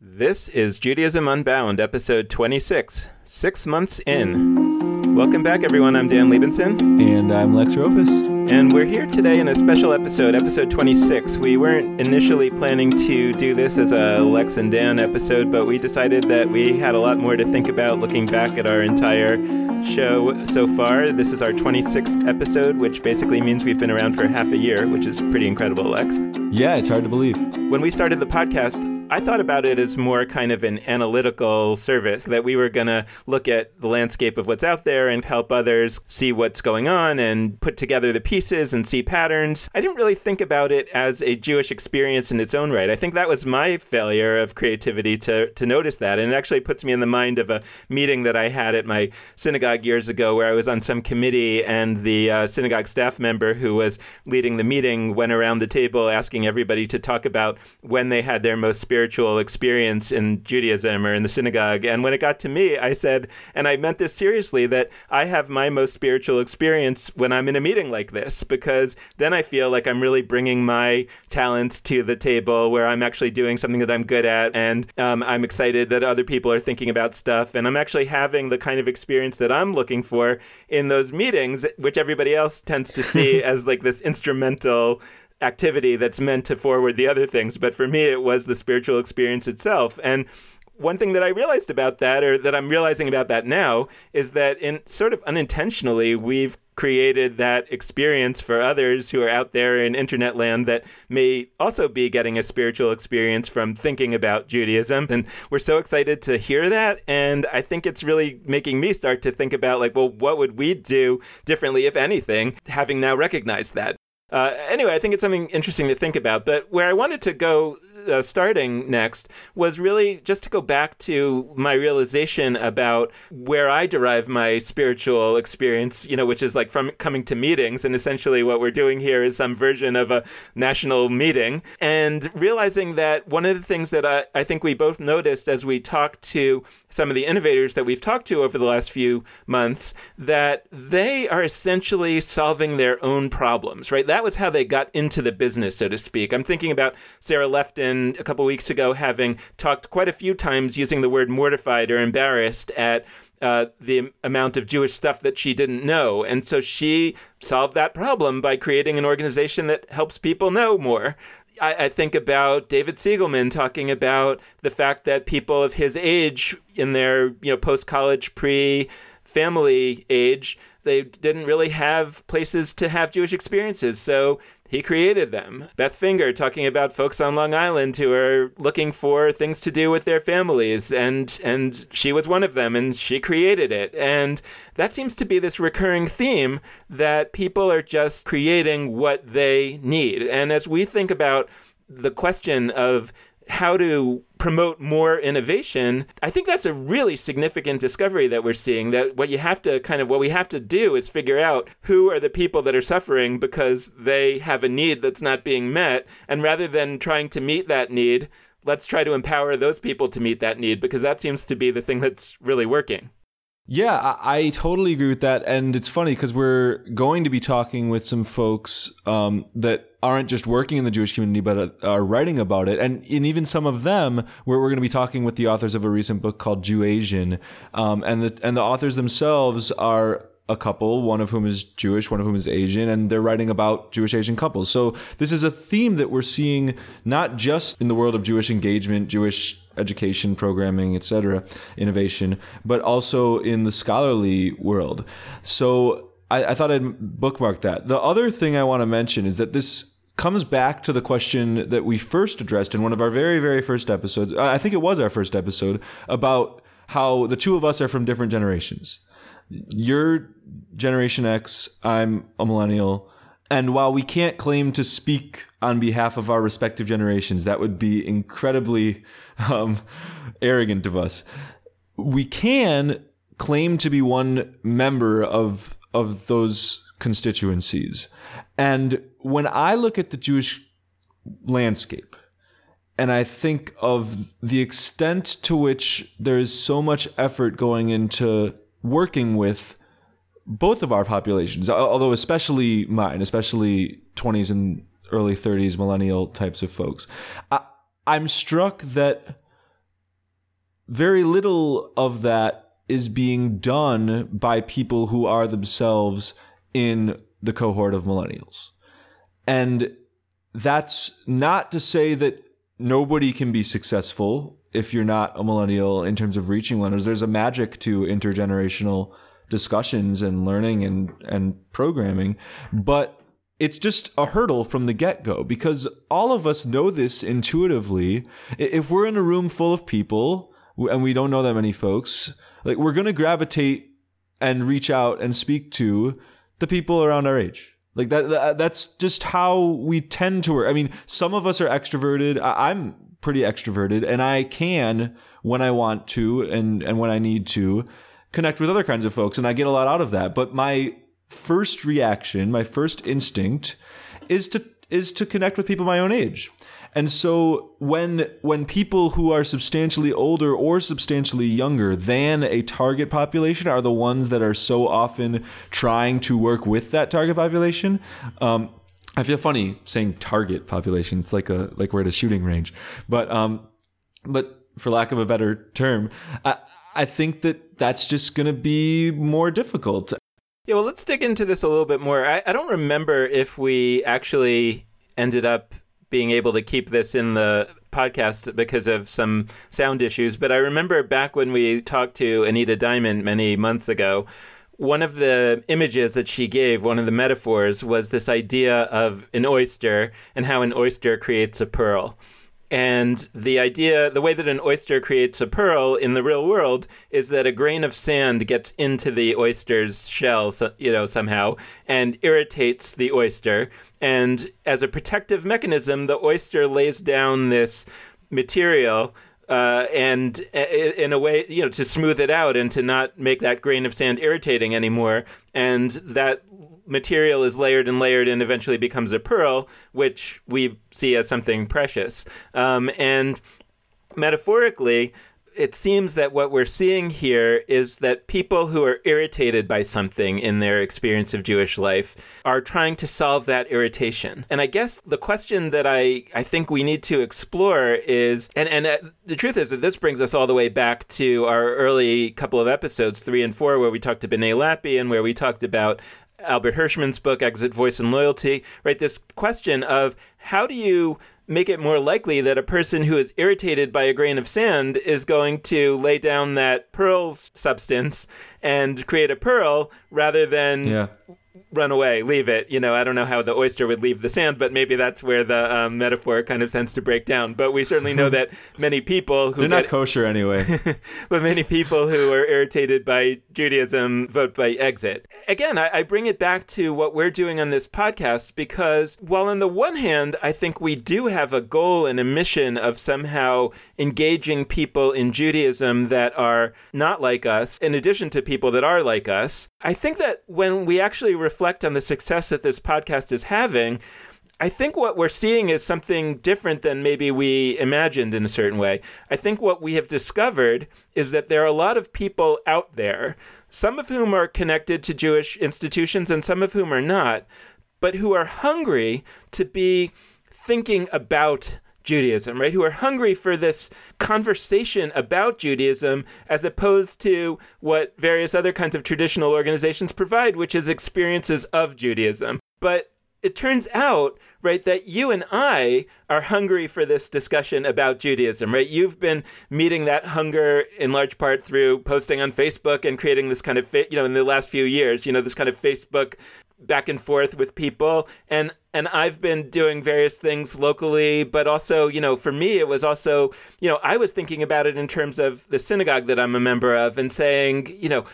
This is Judaism Unbound, episode 26, six months in. Welcome back, everyone. I'm Dan Libenson. And I'm Lex Rofus. And we're here today in a special episode, episode 26. We weren't initially planning to do this as a Lex and Dan episode, but we decided that we had a lot more to think about looking back at our entire show so far. This is our 26th episode, which basically means we've been around for half a year, which is pretty incredible, Lex. Yeah, it's hard to believe. When we started the podcast, I thought about it as more kind of an analytical service that we were going to look at the landscape of what's out there and help others see what's going on and put together the pieces and see patterns. I didn't really think about it as a Jewish experience in its own right. I think that was my failure of creativity to, to notice that. And it actually puts me in the mind of a meeting that I had at my synagogue years ago where I was on some committee and the uh, synagogue staff member who was leading the meeting went around the table asking everybody to talk about when they had their most spiritual experience in Judaism or in the synagogue. And when it got to me, I said, and I meant this seriously, that I have my most spiritual experience when I'm in a meeting like this, because then I feel like I'm really bringing my talents to the table where I'm actually doing something that I'm good at. And um, I'm excited that other people are thinking about stuff. And I'm actually having the kind of experience that I'm looking for in those meetings, which everybody else tends to see as like this instrumental activity that's meant to forward the other things. But for me, it was the spiritual experience itself. And one thing that I realized about that, or that I'm realizing about that now, is that in sort of unintentionally, we've created that experience for others who are out there in internet land that may also be getting a spiritual experience from thinking about Judaism. And we're so excited to hear that. And I think it's really making me start to think about, like, well, what would we do differently, if anything, having now recognized that? Uh, anyway, I think it's something interesting to think about. But where I wanted to go uh, starting next was really just to go back to my realization about where I derive my spiritual experience, you know, which is like from coming to meetings. And essentially, what we're doing here is some version of a national meeting. And realizing that one of the things that I, I think we both noticed as we talked to some of the innovators that we've talked to over the last few months that they are essentially solving their own problems, right? That was how they got into the business, so to speak. I'm thinking about Sarah Lefton a couple weeks ago having talked quite a few times using the word mortified or embarrassed at uh, the amount of Jewish stuff that she didn't know. And so she solved that problem by creating an organization that helps people know more. I, I, think about David Cygielman talking about the fact that people of his age, in their you know post college, pre family age, they didn't really have places to have Jewish experiences. So he created them. Beth Finger talking about folks on Long Island who are looking for things to do with their families and and she was one of them and she created it. And that seems to be this recurring theme that people are just creating what they need. And as we think about the question of how to promote more innovation, I think that's a really significant discovery that we're seeing. That what you have to kind of what we have to do is figure out who are the people that are suffering because they have a need that's not being met. And rather than trying to meet that need, let's try to empower those people to meet that need because that seems to be the thing that's really working. Yeah, I, I, totally agree with that. And it's funny because we're going to be talking with some folks um, that aren't just working in the Jewish community, but are writing about it. And, and even some of them, we're, we're going to be talking with the authors of a recent book called Jew-Asian. Um, and, the, and the authors themselves are a couple, one of whom is Jewish, one of whom is Asian, and they're writing about Jewish Asian couples. So this is a theme that we're seeing not just in the world of Jewish engagement, Jewish education, programming, etc., innovation, but also in the scholarly world. So I, I thought I'd bookmark that. The other thing I want to mention is that this comes back to the question that we first addressed in one of our very, very first episodes. I think it was our first episode about how the two of us are from different generations. You're Generation X, I'm a millennial. And while we can't claim to speak on behalf of our respective generations, that would be incredibly um, arrogant of us. We can claim to be one member of of those constituencies. And when I look at the Jewish landscape, and I think of the extent to which there is so much effort going into working with both of our populations, although especially mine, especially 20s and early 30s millennial types of folks. I, I'm struck that very little of that is being done by people who are themselves in the cohort of millennials. And that's not to say that nobody can be successful if you're not a millennial in terms of reaching millennials. There's a magic to intergenerational discussions and learning and, and programming, but it's just a hurdle from the get go because all of us know this intuitively. If we're in a room full of people and we don't know that many folks, like we're going to gravitate and reach out and speak to the people around our age. Like that, that, that's just how we tend to work. I mean, some of us are extroverted. I, I'm pretty extroverted and I can when I want to and, and when I need to connect with other kinds of folks and I get a lot out of that. But my first reaction, my first instinct is to is to connect with people my own age. And so when when people who are substantially older or substantially younger than a target population are the ones that are so often trying to work with that target population, um, I feel funny saying target population. It's like a like we're at a shooting range, but um, but for lack of a better term, I I think that that's just going to be more difficult. Yeah, well, let's dig into this a little bit more. I, I don't remember if we actually ended up being able to keep this in the podcast because of some sound issues, but I remember back when we talked to Anita Diamant many months ago, one of the images that she gave, one of the metaphors, was this idea of an oyster and how an oyster creates a pearl. And the idea, the way that an oyster creates a pearl in the real world is that a grain of sand gets into the oyster's shell, you know, somehow, and irritates the oyster. And as a protective mechanism, the oyster lays down this material uh, and in a way, you know, to smooth it out and to not make that grain of sand irritating anymore. And that material is layered and layered and eventually becomes a pearl, which we see as something precious. Um, and metaphorically, it seems that what we're seeing here is that people who are irritated by something in their experience of Jewish life are trying to solve that irritation. And I guess the question that I, I think we need to explore is and, and uh, the truth is that this brings us all the way back to our early couple of episodes, three and four, where we talked to Benay Lappe and where we talked about Albert Hirschman's book, Exit, Voice, and Loyalty, right? This question of how do you make it more likely that a person who is irritated by a grain of sand is going to lay down that pearl substance and create a pearl rather than yeah run away, leave it. You know, I don't know how the oyster would leave the sand, but maybe that's where the um, metaphor kind of tends to break down. But we certainly know that many people who they're not kosher anyway, but many people who are irritated by Judaism vote by exit. Again, I, I bring it back to what we're doing on this podcast because while on the one hand, I think we do have a goal and a mission of somehow engaging people in Judaism that are not like us, in addition to people that are like us. I think that when we actually reflect on the success that this podcast is having, I think what we're seeing is something different than maybe we imagined in a certain way. I think what we have discovered is that there are a lot of people out there, some of whom are connected to Jewish institutions and some of whom are not, but who are hungry to be thinking about Judaism, right? Who are hungry for this conversation about Judaism as opposed to what various other kinds of traditional organizations provide, which is experiences of Judaism. But it turns out, right, that you and I are hungry for this discussion about Judaism, right? You've been meeting that hunger in large part through posting on Facebook and creating this kind of, you know, in the last few years, you know, this kind of Facebook back and forth with people and and I've been doing various things locally but also you know for me it was also you know I was thinking about it in terms of the synagogue that I'm a member of and saying you know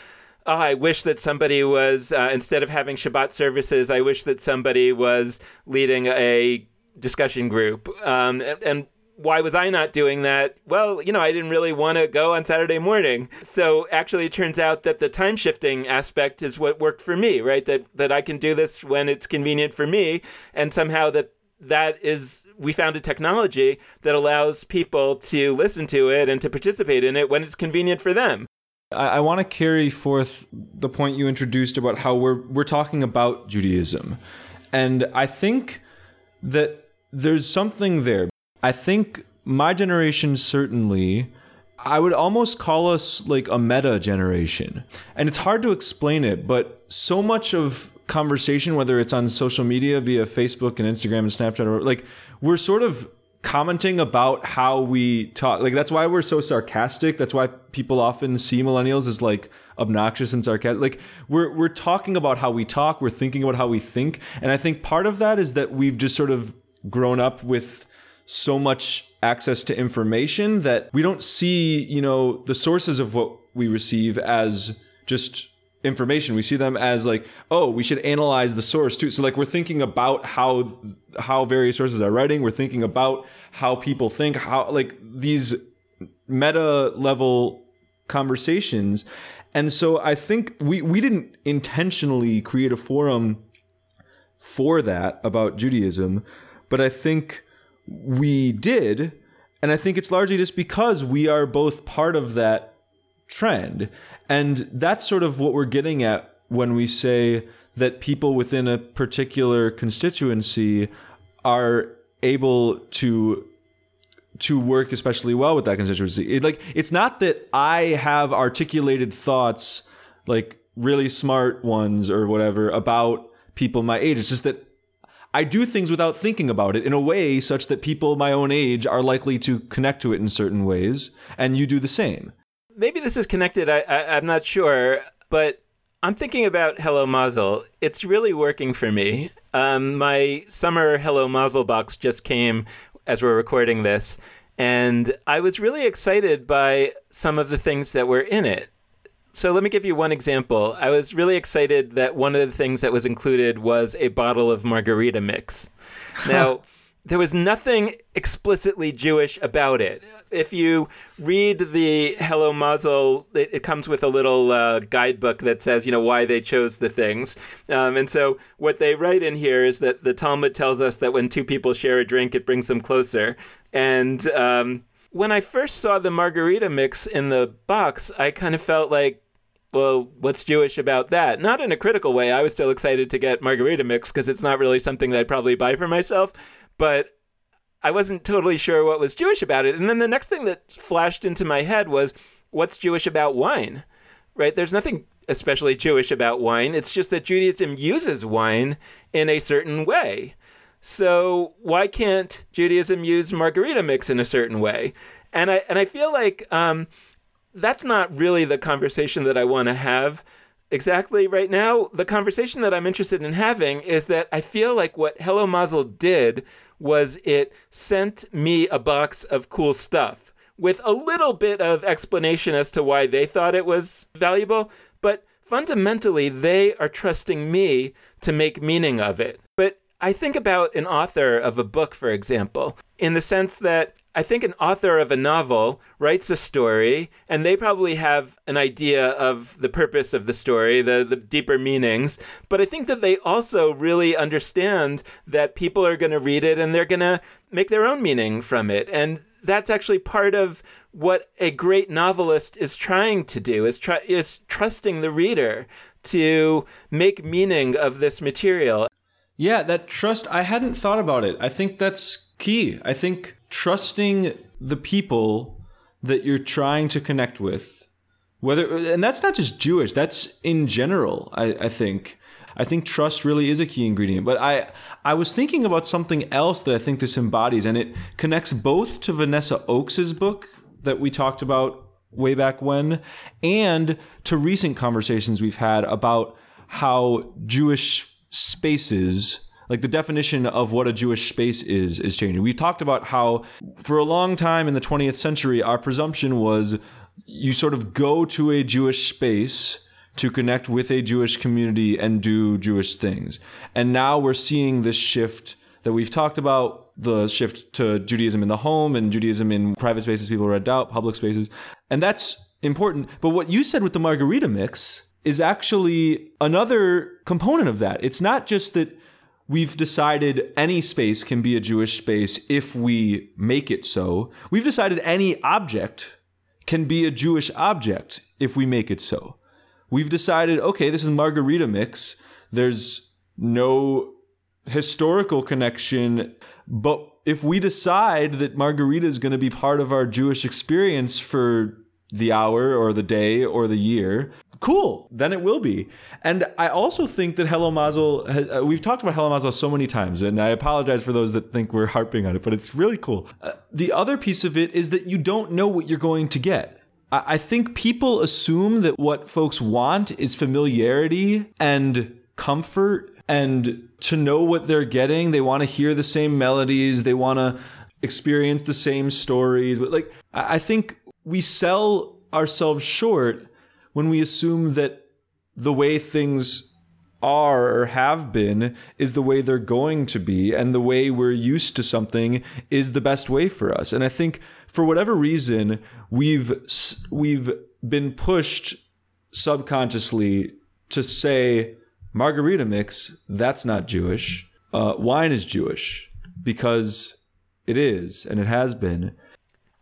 oh, I wish that somebody was uh, instead of having Shabbat services I wish that somebody was leading a discussion group. Um, and, and why was I not doing that? Well, you know, I didn't really want to go on Saturday morning. So actually it turns out that the time shifting aspect is what worked for me, right? That that I can do this when it's convenient for me and somehow that that is we found a technology that allows people to listen to it and to participate in it when it's convenient for them. I, I want to carry forth the point you introduced about how we're we're talking about Judaism. And I think that there's something there I think my generation certainly I would almost call us like a meta generation. And it's hard to explain it, but so much of conversation, whether it's on social media via Facebook and Instagram and Snapchat, or like we're sort of commenting about how we talk. Like that's why we're so sarcastic. That's why people often see millennials as like obnoxious and sarcastic. Like we're we're talking about how we talk. We're thinking about how we think. And I think part of that is that we've just sort of grown up with so much access to information that we don't see, you know, the sources of what we receive as just information. We see them as like, oh, we should analyze the source too. So like we're thinking about how how various sources are writing. We're thinking about how people think, how like these meta level conversations. And so I think we we didn't intentionally create a forum for that about Judaism, but I think we did. And I think it's largely just because we are both part of that trend. And that's sort of what we're getting at when we say that people within a particular constituency are able to to work especially well with that constituency. It, like it's not that I have articulated thoughts like really smart ones or whatever about people my age. It's just that I do things without thinking about it in a way such that people my own age are likely to connect to it in certain ways, and you do the same maybe this is connected. I, I, am not sure, but I'm thinking about Hello Mazel. It's really working for me. Um, my summer Hello Mazel box just came as we're recording this, and I was really excited by some of the things that were in it. So let me give you one example. I was really excited that one of the things that was included was a bottle of margarita mix. Now, there was nothing explicitly Jewish about it. If you read the Hello Mazel, it, it comes with a little uh, guidebook that says, you know, why they chose the things. Um, and so what they write in here is that the Talmud tells us that when two people share a drink, it brings them closer. And um, when I first saw the margarita mix in the box, I kind of felt like, well, what's Jewish about that? Not in a critical way. I was still excited to get margarita mix because it's not really something that I'd probably buy for myself but I wasn't totally sure what was Jewish about it. And then the next thing that flashed into my head was what's Jewish about wine? Right? There's nothing especially Jewish about wine. It's just that Judaism uses wine in a certain way. So why can't Judaism use margarita mix in a certain way? And I and I feel like um, that's not really the conversation that I want to have exactly right now. The conversation that I'm interested in having is that I feel like what Hello Mazel did was it sent me a box of cool stuff with a little bit of explanation as to why they thought it was valuable, but fundamentally they are trusting me to make meaning of it. But I think about an author of a book, for example, in the sense that I think an author of a novel writes a story, and they probably have an idea of the purpose of the story, the, the deeper meanings. But I think that they also really understand that people are going to read it and they're going to make their own meaning from it. And that's actually part of what a great novelist is trying to do is try is trusting the reader to make meaning of this material. Yeah, that trust I hadn't thought about it. I think that's key. I think trusting the people that you're trying to connect with whether and that's not just jewish that's in general I, I think i think trust really is a key ingredient but i i was thinking about something else that i think this embodies and it connects both to vanessa ochs's book that we talked about way back when and to recent conversations we've had about how jewish spaces like the definition of what a Jewish space is is changing. We talked about how for a long time in the 20th century our presumption was you sort of go to a Jewish space to connect with a Jewish community and do Jewish things. And now we're seeing this shift that we've talked about the shift to Judaism in the home and Judaism in private spaces people rent out, public spaces. And that's important. But what you said with the margarita mix is actually another component of that. It's not just that we've decided any space can be a Jewish space if we make it so. We've decided any object can be a Jewish object if we make it so. We've decided, okay, this is margarita mix. There's no historical connection, but if we decide that margarita is going to be part of our Jewish experience for the hour or the day or the year, cool, then it will be. And I also think that Hello Mazel, has, uh, we've talked about Hello Mazel so many times, and I apologize for those that think we're harping on it, but it's really cool. Uh, the other piece of it is that you don't know what you're going to get. I, I think people assume that what folks want is familiarity and comfort and to know what they're getting. They want to hear the same melodies, they want to experience the same stories. Like, I think we sell ourselves short when we assume that the way things are or have been is the way they're going to be and the way we're used to something is the best way for us. And i think for whatever reason we've we've been pushed subconsciously to say margarita mix that's not jewish. Uh, wine is jewish because it is and it has been.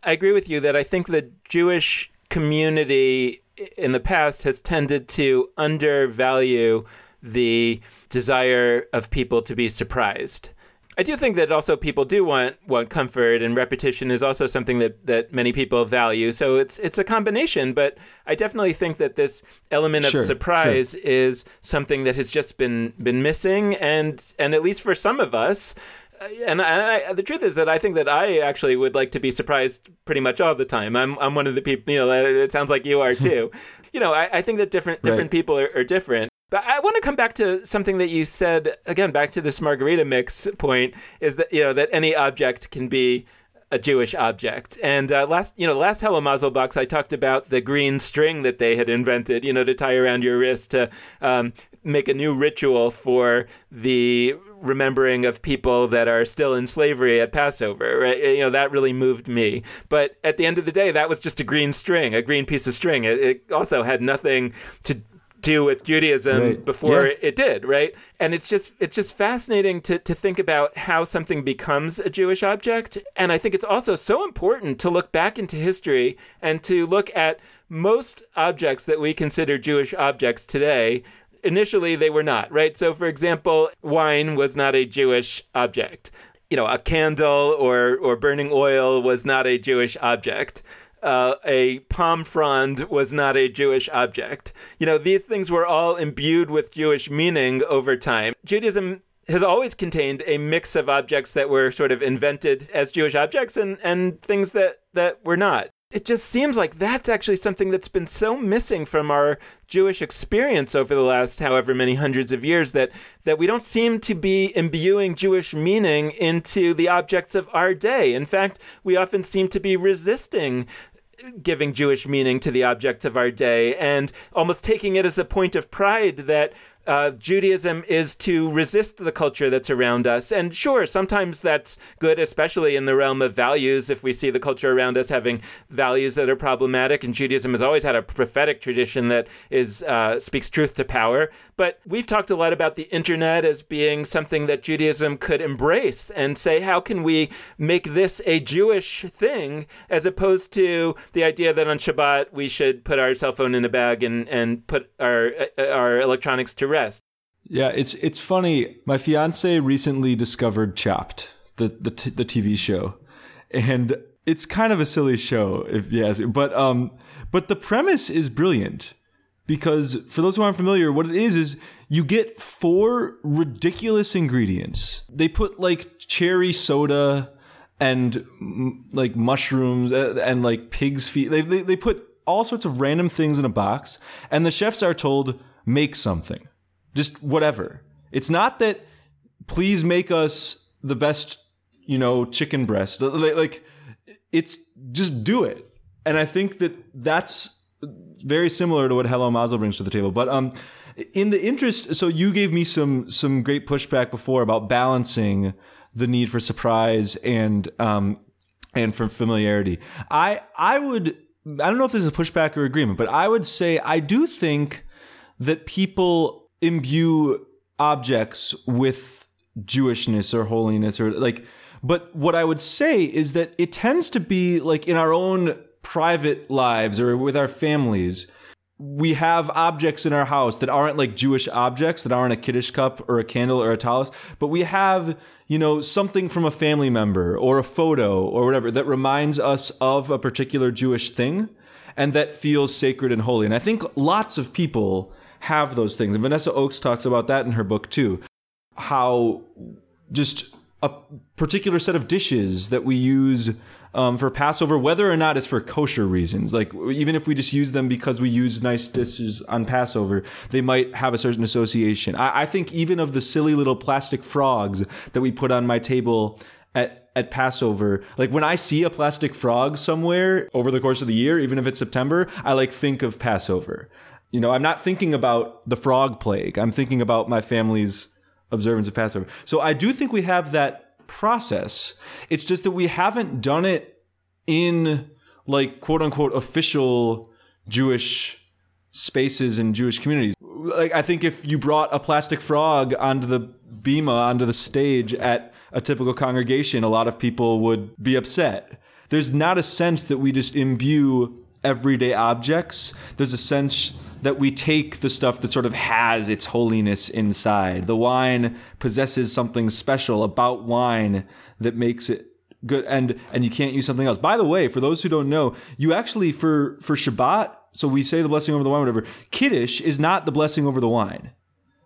I agree with you that i think the jewish community in the past has tended to undervalue the desire of people to be surprised. I do think that also people do want want comfort and repetition is also something that, that many people value. So it's it's a combination, but I definitely think that this element of sure, surprise sure. is something that has just been been missing and and at least for some of us Uh, and, I, the truth is that I think that I actually would like to be surprised pretty much all the time. I'm I'm one of the people. You know, it sounds like you are too. you know, I, I think that different different right. people are, are different. But I want to come back to something that you said again, back to this margarita mix point, is that you know that any object can be a Jewish object. And uh, last, you know, last Hello Mazel box, I talked about the green string that they had invented, you know, to tie around your wrist to um, make a new ritual for the remembering of people that are still in slavery at Passover. Right? You know, that really moved me. But at the end of the day, that was just a green string, a green piece of string. It, it also had nothing to do with Judaism right. before yeah. it did, right? And it's just it's just fascinating to to think about how something becomes a Jewish object. And I think it's also so important to look back into history and to look at most objects that we consider Jewish objects today initially they were not, right? So, for example, wine was not a Jewish object. You know, a candle or, or burning oil was not a Jewish object. Uh, a palm frond was not a Jewish object. You know, these things were all imbued with Jewish meaning over time. Judaism has always contained a mix of objects that were sort of invented as Jewish objects and, and things that, that were not it just seems like that's actually something that's been so missing from our Jewish experience over the last however many hundreds of years that that we don't seem to be imbuing Jewish meaning into the objects of our day. In fact, we often seem to be resisting giving Jewish meaning to the objects of our day and almost taking it as a point of pride that uh, Judaism is to resist the culture that's around us. And sure, sometimes that's good, especially in the realm of values, if we see the culture around us having values that are problematic. And Judaism has always had a prophetic tradition that is uh, speaks truth to power. But we've talked a lot about the internet as being something that Judaism could embrace and say, how can we make this a Jewish thing, as opposed to the idea that on Shabbat we should put our cell phone in a bag and, and put our uh, our electronics to rest. Yeah, it's it's funny. My fiance recently discovered Chopped, the the t- the TV show, and it's kind of a silly show, if you ask me. But um, but the premise is brilliant because for those who aren't familiar, what it is is you get four ridiculous ingredients. They put like cherry soda and like mushrooms uh, and like pig's feet. They, they they put all sorts of random things in a box, and the chefs are told make something just whatever. It's not that please make us the best, you know, chicken breast. Like it's just do it. And I think that that's very similar to what Hello Mazel brings to the table. But um in the interest so you gave me some some great pushback before about balancing the need for surprise and um and for familiarity. I I would I don't know if this is a pushback or agreement, but I would say I do think that people imbue objects with Jewishness or holiness or like but what I would say is that it tends to be like in our own private lives or with our families we have objects in our house that aren't like Jewish objects, that aren't a Kiddush cup or a candle or a tallis, but we have, you know, something from a family member or a photo or whatever that reminds us of a particular Jewish thing and that feels sacred and holy. And I think lots of people have those things. And Vanessa Ochs talks about that in her book too. How just a particular set of dishes that we use um, for Passover, whether or not it's for kosher reasons. Like even if we just use them because we use nice dishes on Passover, they might have a certain association. I, I think even of the silly little plastic frogs that we put on my table at at Passover, like when I see a plastic frog somewhere over the course of the year, even if it's September, I like think of Passover. You know, I'm not thinking about the frog plague. I'm thinking about my family's observance of Passover. So I do think we have that process. It's just that we haven't done it in like quote unquote official Jewish spaces and Jewish communities. Like I think if you brought a plastic frog onto the bima onto the stage at a typical congregation, a lot of people would be upset. There's not a sense that we just imbue everyday objects. There's a sense that we take the stuff that sort of has its holiness inside. The wine possesses something special about wine that makes it good and and you can't use something else. By the way, for those who don't know, you actually for for Shabbat, so we say the blessing over the wine whatever. Kiddush is not the blessing over the wine.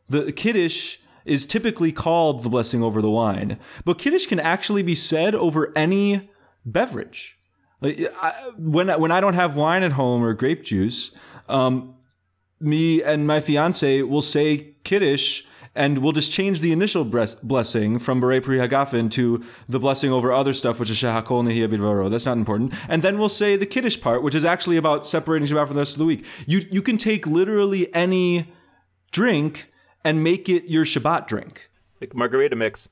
The Kiddush is typically called the blessing over the wine. But Kiddush can actually be said over any beverage. Like I, when when I don't have wine at home or grape juice, um, me and my fiance will say Kiddush and we'll just change the initial blessing from Borei Pri Hagafen to the blessing over other stuff, which is Shehakol Nehiyah Bidvaro. That's not important. And then we'll say the Kiddush part, which is actually about separating Shabbat from the rest of the week. You, you can take literally any drink and make it your Shabbat drink. Like margarita mix.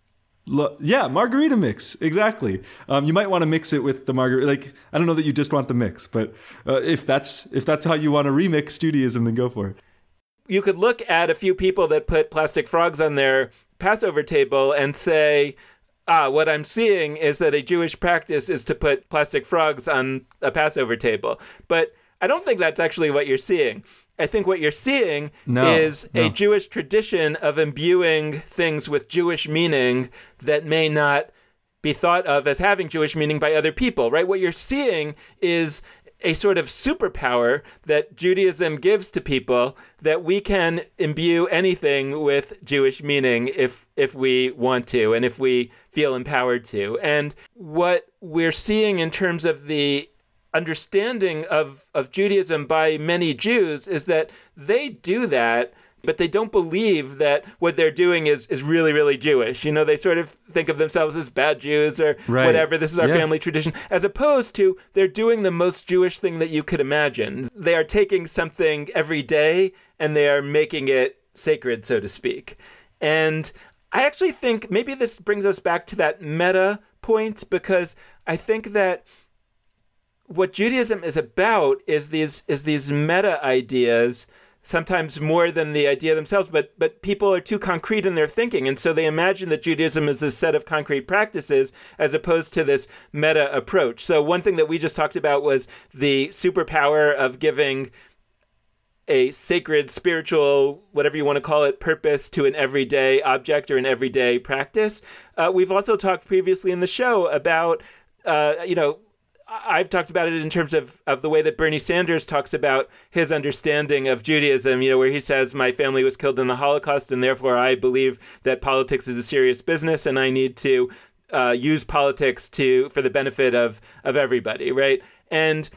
Lo- yeah, margarita mix. Exactly. Um, you might want to mix it with the margarita. Like I don't know that you just want the mix, but uh, if that's if that's how you want to remix Judaism, then go for it. You could look at a few people that put plastic frogs on their Passover table and say, ah, what I'm seeing is that a Jewish practice is to put plastic frogs on a Passover table. But I don't think that's actually what you're seeing. I think what you're seeing no, is no. a Jewish tradition of imbuing things with Jewish meaning that may not be thought of as having Jewish meaning by other people, right? What you're seeing is a sort of superpower that Judaism gives to people that we can imbue anything with Jewish meaning if if we want to and if we feel empowered to. And what we're seeing in terms of the understanding of, of Judaism by many Jews is that they do that, but they don't believe that what they're doing is, is really, really Jewish. You know, they sort of think of themselves as bad Jews or right. whatever. This is our yeah. family tradition, as opposed to they're doing the most Jewish thing that you could imagine. They are taking something every day and they are making it sacred, so to speak. And I actually think maybe this brings us back to that meta point because I think that what Judaism is about is these is these meta ideas sometimes more than the idea themselves but but people are too concrete in their thinking. And so they imagine that Judaism is a set of concrete practices as opposed to this meta approach. So one thing that we just talked about was the superpower of giving a sacred spiritual whatever you want to call it purpose to an everyday object or an everyday practice. Uh, we've also talked previously in the show about uh, you know I've talked about it in terms of, of the way that Bernie Sanders talks about his understanding of Judaism, you know, where he says, My family was killed in the Holocaust, and therefore I believe that politics is a serious business and I need to uh, use politics to for the benefit of, of everybody, right? And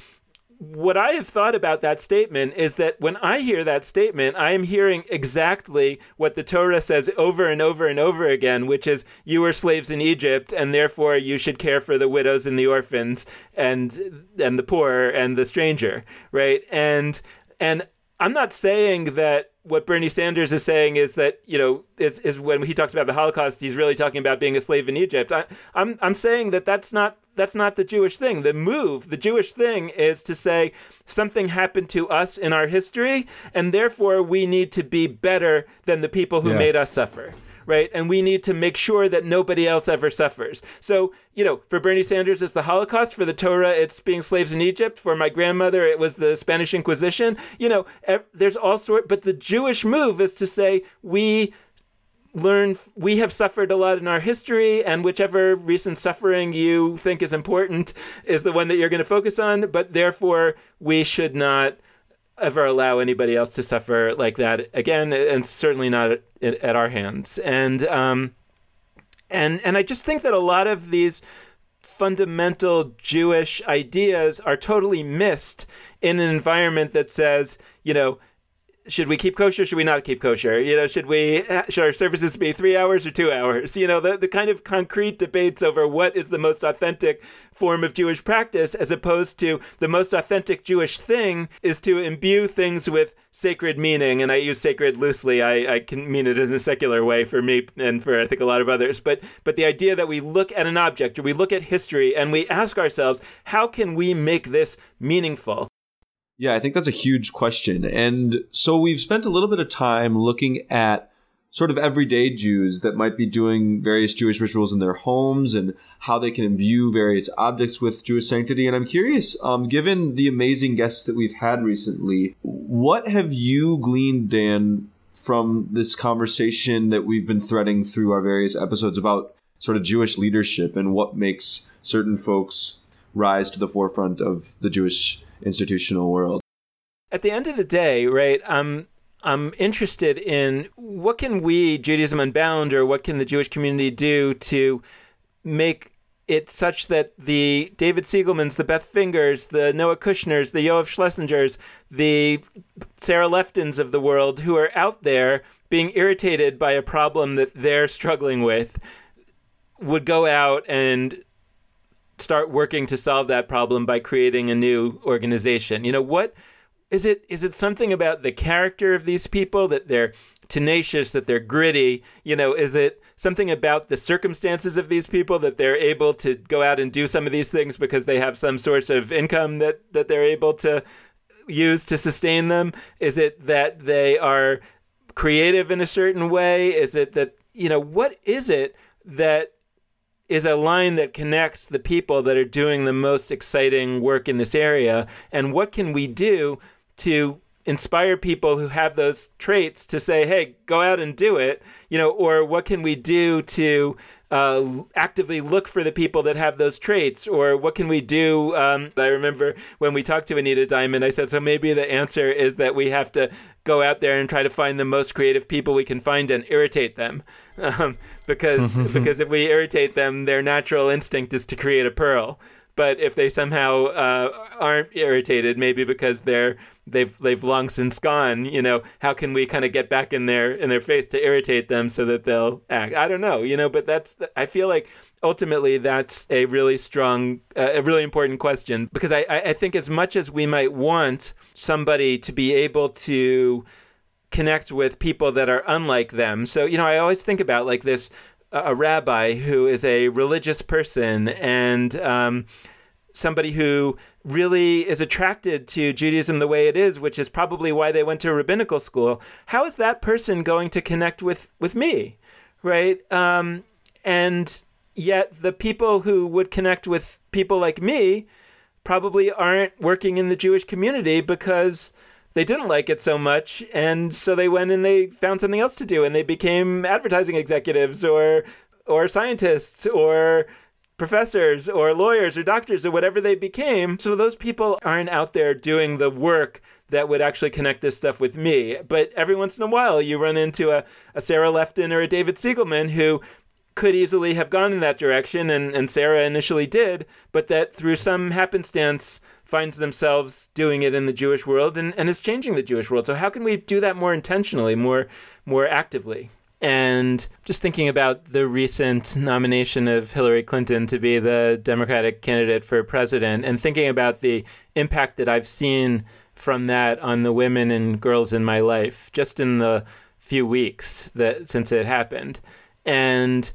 what I have thought about that statement is that when I hear that statement, I am hearing exactly what the Torah says over and over and over again, which is you were slaves in Egypt and therefore you should care for the widows and the orphans and and the poor and the stranger, right? And and I'm not saying that what Bernie Sanders is saying is that you know is, is when he talks about the Holocaust, he's really talking about being a slave in Egypt. I, I'm I'm saying that that's not that's not the Jewish thing. The move, the Jewish thing, is to say something happened to us in our history, and therefore we need to be better than the people who yeah. made us suffer. right? And we need to make sure that nobody else ever suffers. So, you know, for Bernie Sanders, it's the Holocaust. For the Torah, it's being slaves in Egypt. For my grandmother, it was the Spanish Inquisition. You know, there's all sort. But the Jewish move is to say we learn we have suffered a lot in our history and whichever recent suffering you think is important is the one that you're going to focus on but therefore we should not ever allow anybody else to suffer like that again, and certainly not at, at our hands. And um, and and I just think that a lot of these fundamental Jewish ideas are totally missed in an environment that says, you know, should we keep kosher? Should we not keep kosher? You know, should we uh, should our services be three hours or two hours? You know, the the kind of concrete debates over what is the most authentic form of Jewish practice, as opposed to the most authentic Jewish thing is to imbue things with sacred meaning. And I use sacred loosely. I, I can mean it in a secular way for me and for I think a lot of others. But but the idea that we look at an object or we look at history and we ask ourselves, how can we make this meaningful? Yeah, I think that's a huge question. And so we've spent a little bit of time looking at sort of everyday Jews that might be doing various Jewish rituals in their homes and how they can imbue various objects with Jewish sanctity. And I'm curious, um, given the amazing guests that we've had recently, what have you gleaned, Dan, from this conversation that we've been threading through our various episodes about sort of Jewish leadership and what makes certain folks rise to the forefront of the Jewish institutional world. At the end of the day, right, I'm I'm interested in what can we, Judaism Unbound, or what can the Jewish community do to make it such that the David Cygielmans, the Beth Fingers, the Noah Kushners, the Yoav Schlesingers, the Sarah Leftons of the world who are out there being irritated by a problem that they're struggling with would go out and start working to solve that problem by creating a new organization. You know, what is it is it something about the character of these people that they're tenacious, that they're gritty? You know, is it something about the circumstances of these people that they're able to go out and do some of these things because they have some source of income that that they're able to use to sustain them? Is it that they are creative in a certain way? Is it that, you know, what is it that is a line that connects the people that are doing the most exciting work in this area. And what can we do to inspire people who have those traits to say, hey, go out and do it? You know, or what can we do to uh, actively look for the people that have those traits, or what can we do? Um, I remember when we talked to Anita Diamant, I said, so maybe the answer is that we have to go out there and try to find the most creative people we can find and irritate them, um, because because if we irritate them, their natural instinct is to create a pearl. But if they somehow uh, aren't irritated, maybe because they're they've they've long since gone, you know, how can we kind of get back in their in their face to irritate them so that they'll act? I don't know, you know, but that's I feel like ultimately that's a really strong uh, a really important question because I I think as much as we might want somebody to be able to connect with people that are unlike them. So, you know, I always think about like this a rabbi who is a religious person and um, somebody who really is attracted to Judaism the way it is, which is probably why they went to rabbinical school. How is that person going to connect with with me, right? Um, and yet, the people who would connect with people like me probably aren't working in the Jewish community because they didn't like it so much and so they went and they found something else to do and they became advertising executives or or scientists or professors or lawyers or doctors or whatever they became. So those people aren't out there doing the work that would actually connect this stuff with me. But every once in a while you run into a, a sarah lefton or a david cygielman who could easily have gone in that direction and, and sarah initially did but that through some happenstance finds themselves doing it in the Jewish world and, and is changing the Jewish world. So how can we do that more intentionally, more more actively? And just thinking about the recent nomination of Hillary Clinton to be the Democratic candidate for president, and thinking about the impact that I've seen from that on the women and girls in my life just in the few weeks that since it happened. And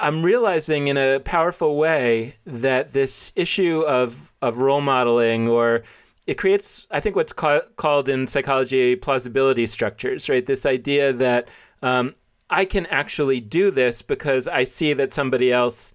I'm realizing in a powerful way that this issue of of role modeling or it creates, I think, what's ca- called in psychology plausibility structures, right? This idea that um, I can actually do this because I see that somebody else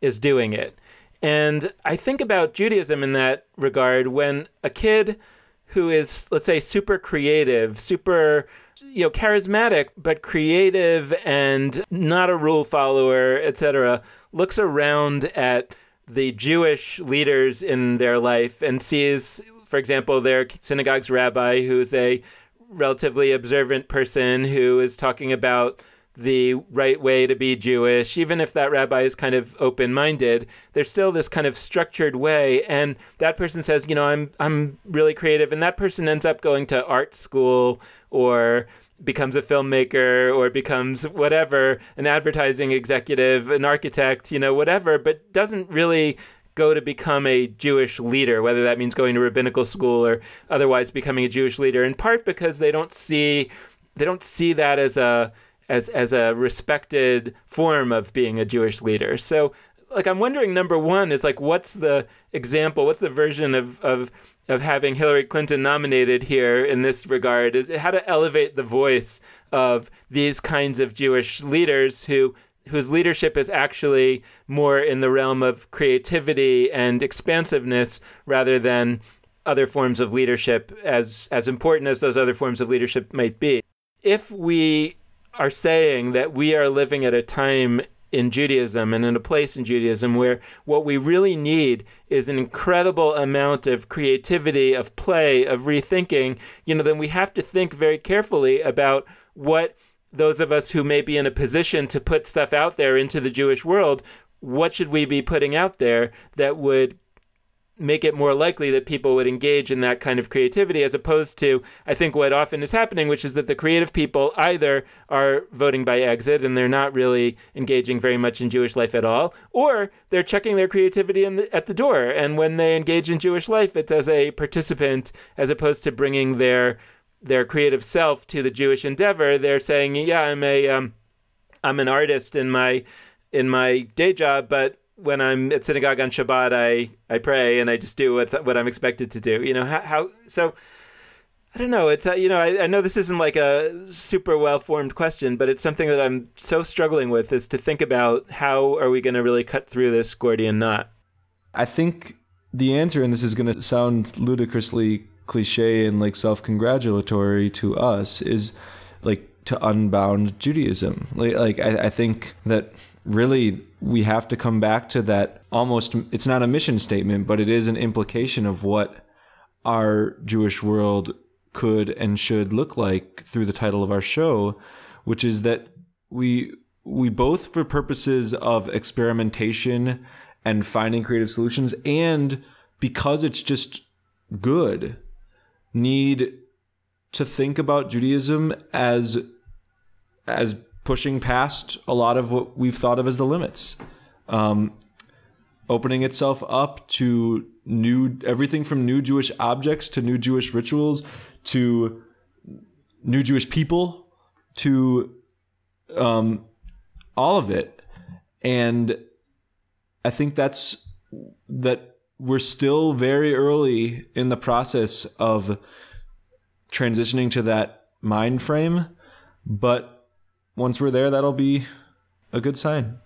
is doing it. And I think about Judaism in that regard when a kid who is, let's say, super creative, super you know charismatic but creative and not a rule follower etc looks around at the jewish leaders in their life and sees for example their synagogue's rabbi who's a relatively observant person who is talking about the right way to be Jewish, even if that rabbi is kind of open minded, there's still this kind of structured way. And that person says, you know, I'm I'm really creative, and that person ends up going to art school or becomes a filmmaker or becomes whatever, an advertising executive, an architect, you know, whatever, but doesn't really go to become a Jewish leader, whether that means going to rabbinical school or otherwise becoming a Jewish leader, in part because they don't see they don't see that as a as as a respected form of being a Jewish leader. So like I'm wondering number 1 is like what's the example, what's the version of of of having Hillary Clinton nominated here in this regard is it how to elevate the voice of these kinds of Jewish leaders who whose leadership is actually more in the realm of creativity and expansiveness rather than other forms of leadership as as important as those other forms of leadership might be. If we are saying that we are living at a time in Judaism and in a place in Judaism where what we really need is an incredible amount of creativity, of play, of rethinking, you know, then we have to think very carefully about what those of us who may be in a position to put stuff out there into the Jewish world, what should we be putting out there that would make it more likely that people would engage in that kind of creativity as opposed to I think what often is happening which is that the creative people either are voting by exit and they're not really engaging very much in Jewish life at all or they're checking their creativity the, at the door. And when they engage in Jewish life it's as a participant as opposed to bringing their their creative self to the Jewish endeavor. They're saying yeah I'm a um, I'm an artist in my in my day job but when I'm at synagogue on Shabbat, I, I pray and I just do what's, what I'm expected to do. You know, how, how so I don't know. It's, uh, you know, I, I know this isn't like a super well formed question, but it's something that I'm so struggling with is to think about how are we going to really cut through this Gordian knot? I think the answer, and this is going to sound ludicrously cliche and like self congratulatory to us, is like to unbound Judaism. Like, like I, I think that really we have to come back to that almost it's not a mission statement but it is an implication of what our jewish world could and should look like through the title of our show which is that we we both for purposes of experimentation and finding creative solutions and because it's just good need to think about judaism as as pushing past a lot of what we've thought of as the limits, um, opening itself up to new everything from new Jewish objects to new Jewish rituals to new Jewish people to um, all of it, and I think that's that we're still very early in the process of transitioning to that mind frame, but once we're there, that'll be a good sign.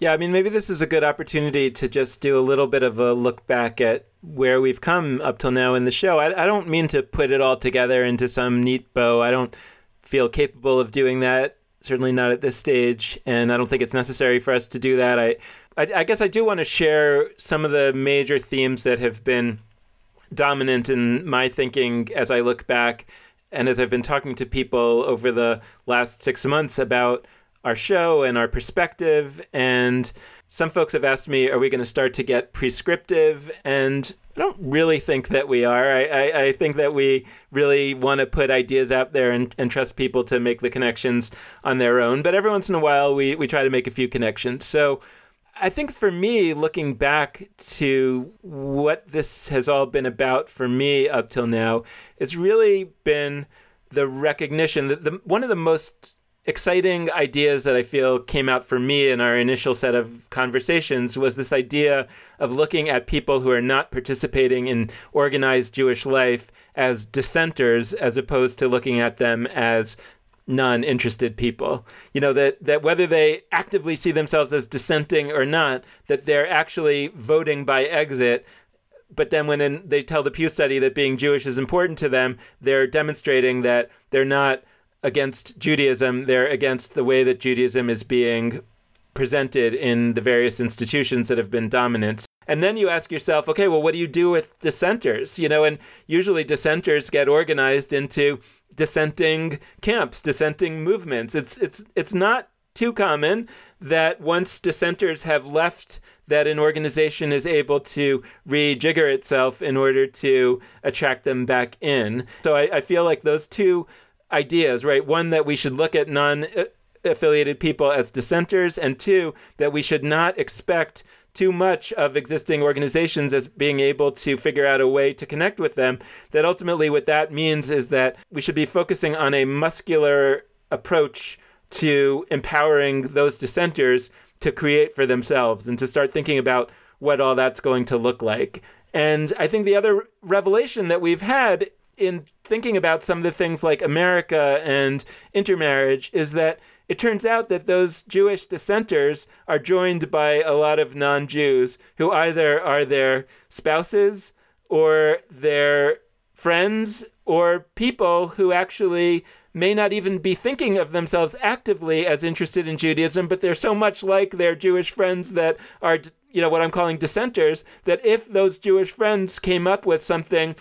Yeah, I mean, maybe this is a good opportunity to just do a little bit of a look back at where we've come up till now in the show. I, I don't mean to put it all together into some neat bow. I don't feel capable of doing that, certainly not at this stage, and I don't think it's necessary for us to do that. I, I, I guess I do want to share some of the major themes that have been dominant in my thinking as I look back and as I've been talking to people over the last six months about our show and our perspective, and some folks have asked me, are we going to start to get prescriptive? And I don't really think that we are. I, I, I think that we really want to put ideas out there and, and trust people to make the connections on their own. But every once in a while, we, we try to make a few connections. So I think for me, looking back to what this has all been about for me up till now, it's really been the recognition that the one of the most exciting ideas that I feel came out for me in our initial set of conversations was this idea of looking at people who are not participating in organized Jewish life as dissenters as opposed to looking at them as non-interested people you know that that whether they actively see themselves as dissenting or not that they're actually voting by exit but then when in, they tell the Pew study that being Jewish is important to them, they're demonstrating that they're not against Judaism, they're against the way that Judaism is being presented in the various institutions that have been dominant. And then you ask yourself, okay, well, what do you do with dissenters? You know, and usually dissenters get organized into dissenting camps, dissenting movements. It's it's it's not too common that once dissenters have left that an organization is able to rejigger itself in order to attract them back in. So I, I feel like those two ideas, right? One, that we should look at non uh, affiliated people as dissenters, and two, that we should not expect too much of existing organizations as being able to figure out a way to connect with them. That ultimately, what that means is that we should be focusing on a muscular approach to empowering those dissenters to create for themselves and to start thinking about what all that's going to look like. And I think the other revelation that we've had in thinking about some of the things like America and intermarriage is that it turns out that those Jewish dissenters are joined by a lot of non Jews who either are their spouses or their friends or people who actually may not even be thinking of themselves actively as interested in Judaism, but they're so much like their Jewish friends that are, you know, what I'm calling dissenters, that if those Jewish friends came up with something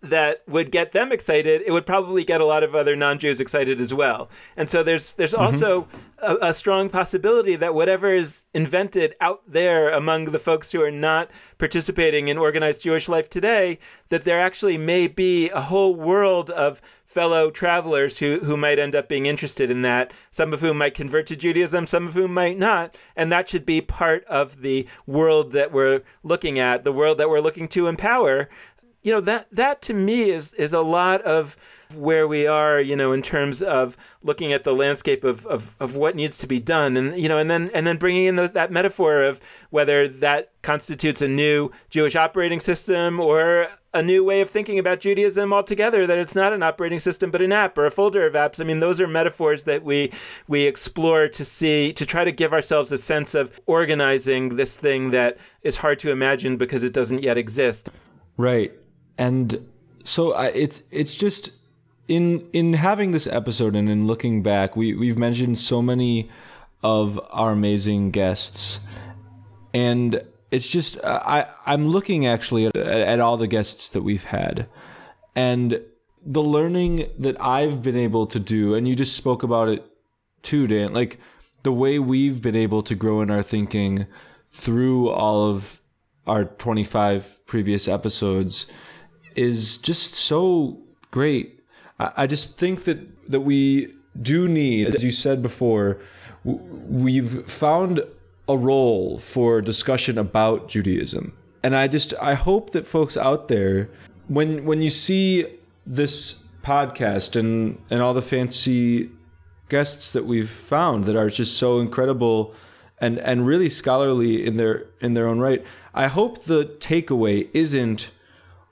that would get them excited, it would probably get a lot of other non-Jews excited as well. And so there's there's mm-hmm. also a, a, strong possibility that whatever is invented out there among the folks who are not participating in organized Jewish life today, that there actually may be a whole world of fellow travelers who who might end up being interested in that. Some of whom might convert to Judaism, some of whom might not, and that should be part of the world that we're looking at, the world that we're looking to empower you know that that to me is is a lot of where we are, you know, in terms of looking at the landscape of, of, of what needs to be done, and you know, and then and then bringing in those, that metaphor of whether that constitutes a new Jewish operating system or a new way of thinking about Judaism altogether. That it's not an operating system, but an app or a folder of apps. I mean, those are metaphors that we we explore to see to try to give ourselves a sense of organizing this thing that is hard to imagine because it doesn't yet exist. Right and so I, it's it's just in in having this episode and in looking back, we we've mentioned so many of our amazing guests, and it's just uh, I I'm looking actually at, at all the guests that we've had, and the learning that I've been able to do, and you just spoke about it too, Dan. Like the way we've been able to grow in our thinking through all of our 25 previous episodes is just so great. I, I just think that that we do need, as you said before, we've found a role for discussion about Judaism. And I just I hope that folks out there when when you see this podcast and and all the fancy guests that we've found that are just so incredible and and really scholarly in their in their own right, I hope the takeaway isn't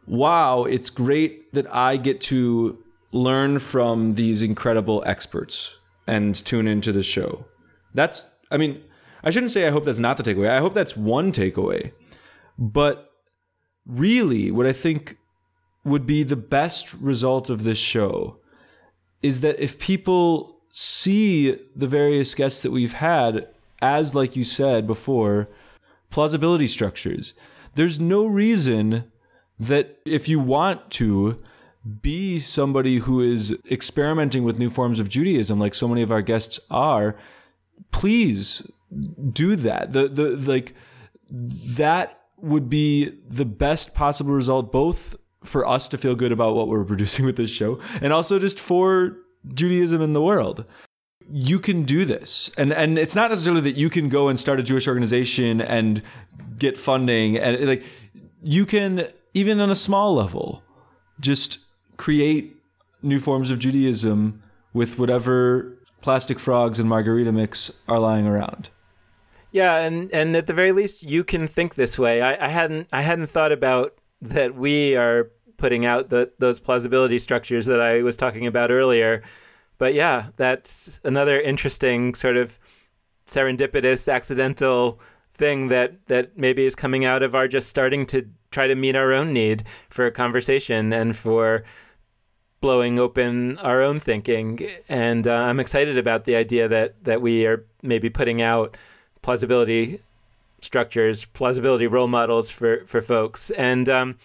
wow, it's great that I get to learn from these incredible experts and tune into the show. That's, I mean, I shouldn't say I hope that's not the takeaway. I hope that's one takeaway. But really, what I think would be the best result of this show is that if people see the various guests that we've had as, like you said before, plausibility structures, there's no reason that if you want to be somebody who is experimenting with new forms of Judaism, like so many of our guests are, please do that. The the like that would be the best possible result, both for us to feel good about what we're producing with this show, and also just for Judaism in the world. You can do this, and and it's not necessarily that you can go and start a Jewish organization and get funding, and like you can even on a small level, just create new forms of Judaism with whatever plastic frogs and margarita mix are lying around. Yeah, and and at the very least, you can think this way. I, I hadn't I hadn't thought about that. We are putting out the, those plausibility structures that I was talking about earlier. but yeah, that's another interesting sort of serendipitous, accidental thing that that maybe is coming out of our just starting to try to meet our own need for a conversation and for blowing open our own thinking. And uh, I'm excited about the idea that that we are maybe putting out plausibility structures, plausibility role models for for folks. And um,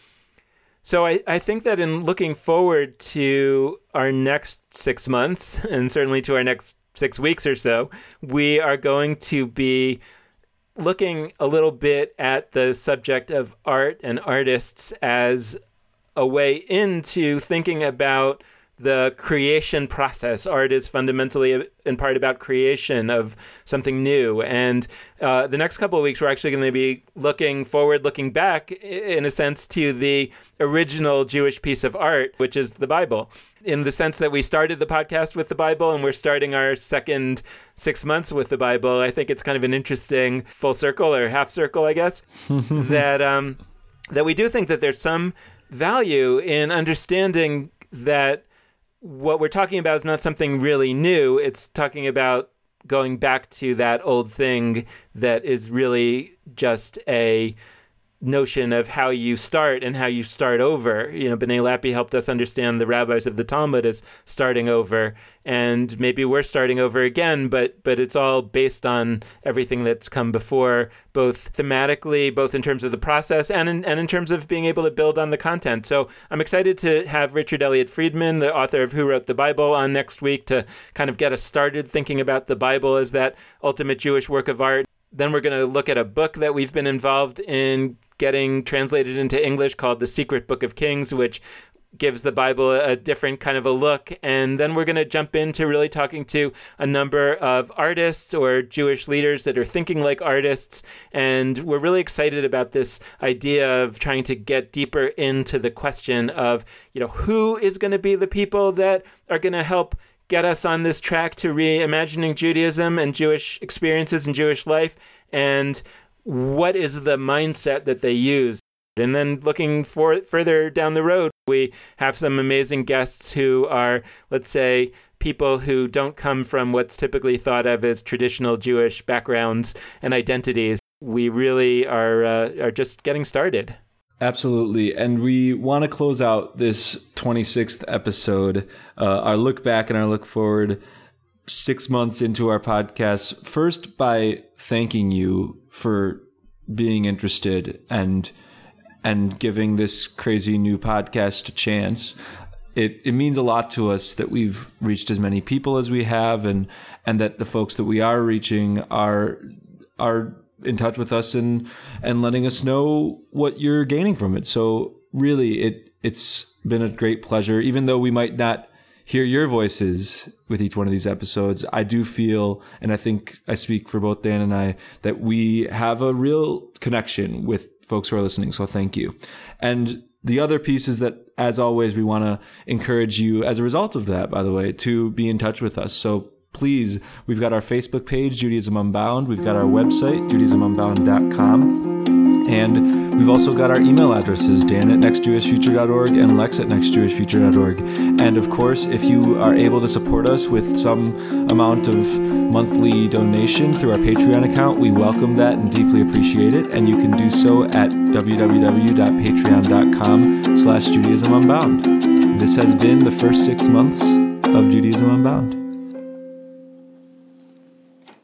so I, I think that in looking forward to our next six months, and certainly to our next six weeks or so, we are going to be looking a little bit at the subject of art and artists as a way into thinking about the creation process. Art is fundamentally, in part, about creation of something new. And uh, the next couple of weeks, we're actually going to be looking forward, looking back, in a sense, to the original Jewish piece of art, which is the Bible. In the sense that we started the podcast with the Bible and we're starting our second six months with the Bible, I think it's kind of an interesting full circle or half circle, I guess, that um, that we do think that there's some value in understanding that what we're talking about is not something really new. It's talking about going back to that old thing that is really just a notion of how you start and how you start over. You know, Benay Lappe helped us understand the rabbis of the Talmud as starting over, and maybe we're starting over again, but but it's all based on everything that's come before, both thematically, both in terms of the process and in, and in terms of being able to build on the content. So I'm excited to have Richard Elliott Friedman, the author of Who Wrote the Bible, on next week to kind of get us started thinking about the Bible as that ultimate Jewish work of art. Then we're going to look at a book that we've been involved in getting translated into English called The Secret Book of Kings, which gives the Bible a different kind of a look. And then we're going to jump into really talking to a number of artists or Jewish leaders that are thinking like artists. And we're really excited about this idea of trying to get deeper into the question of, you know, who is going to be the people that are going to help get us on this track to reimagining Judaism and Jewish experiences and Jewish life. And what is the mindset that they use? And then looking for further down the road, we have some amazing guests who are, let's say, people who don't come from what's typically thought of as traditional Jewish backgrounds and identities. We really are uh, are just getting started. Absolutely. And we want to close out this 26th episode, uh, our look back and our look forward six months into our podcast, first by thanking you for being interested and and giving this crazy new podcast a chance. It it means a lot to us that we've reached as many people as we have and and that the folks that we are reaching are are in touch with us and and letting us know what you're gaining from it. So really it it's been a great pleasure even though we might not hear your voices with each one of these episodes. I do feel, and I think I speak for both Dan and I, that we have a real connection with folks who are listening. So thank you. And the other piece is that, as always, we want to encourage you, as a result of that, by the way, to be in touch with us. So please, we've got our Facebook page, Judaism Unbound. We've got our website, judaismunbound.com. And we've also got our email addresses, Dan at nextjewishfuture.org and Lex at nextjewishfuture.org. And of course, if you are able to support us with some amount of monthly donation through our Patreon account, we welcome that and deeply appreciate it. And you can do so at www.patreon.com slash Judaism Unbound. This has been the first six months of Judaism Unbound.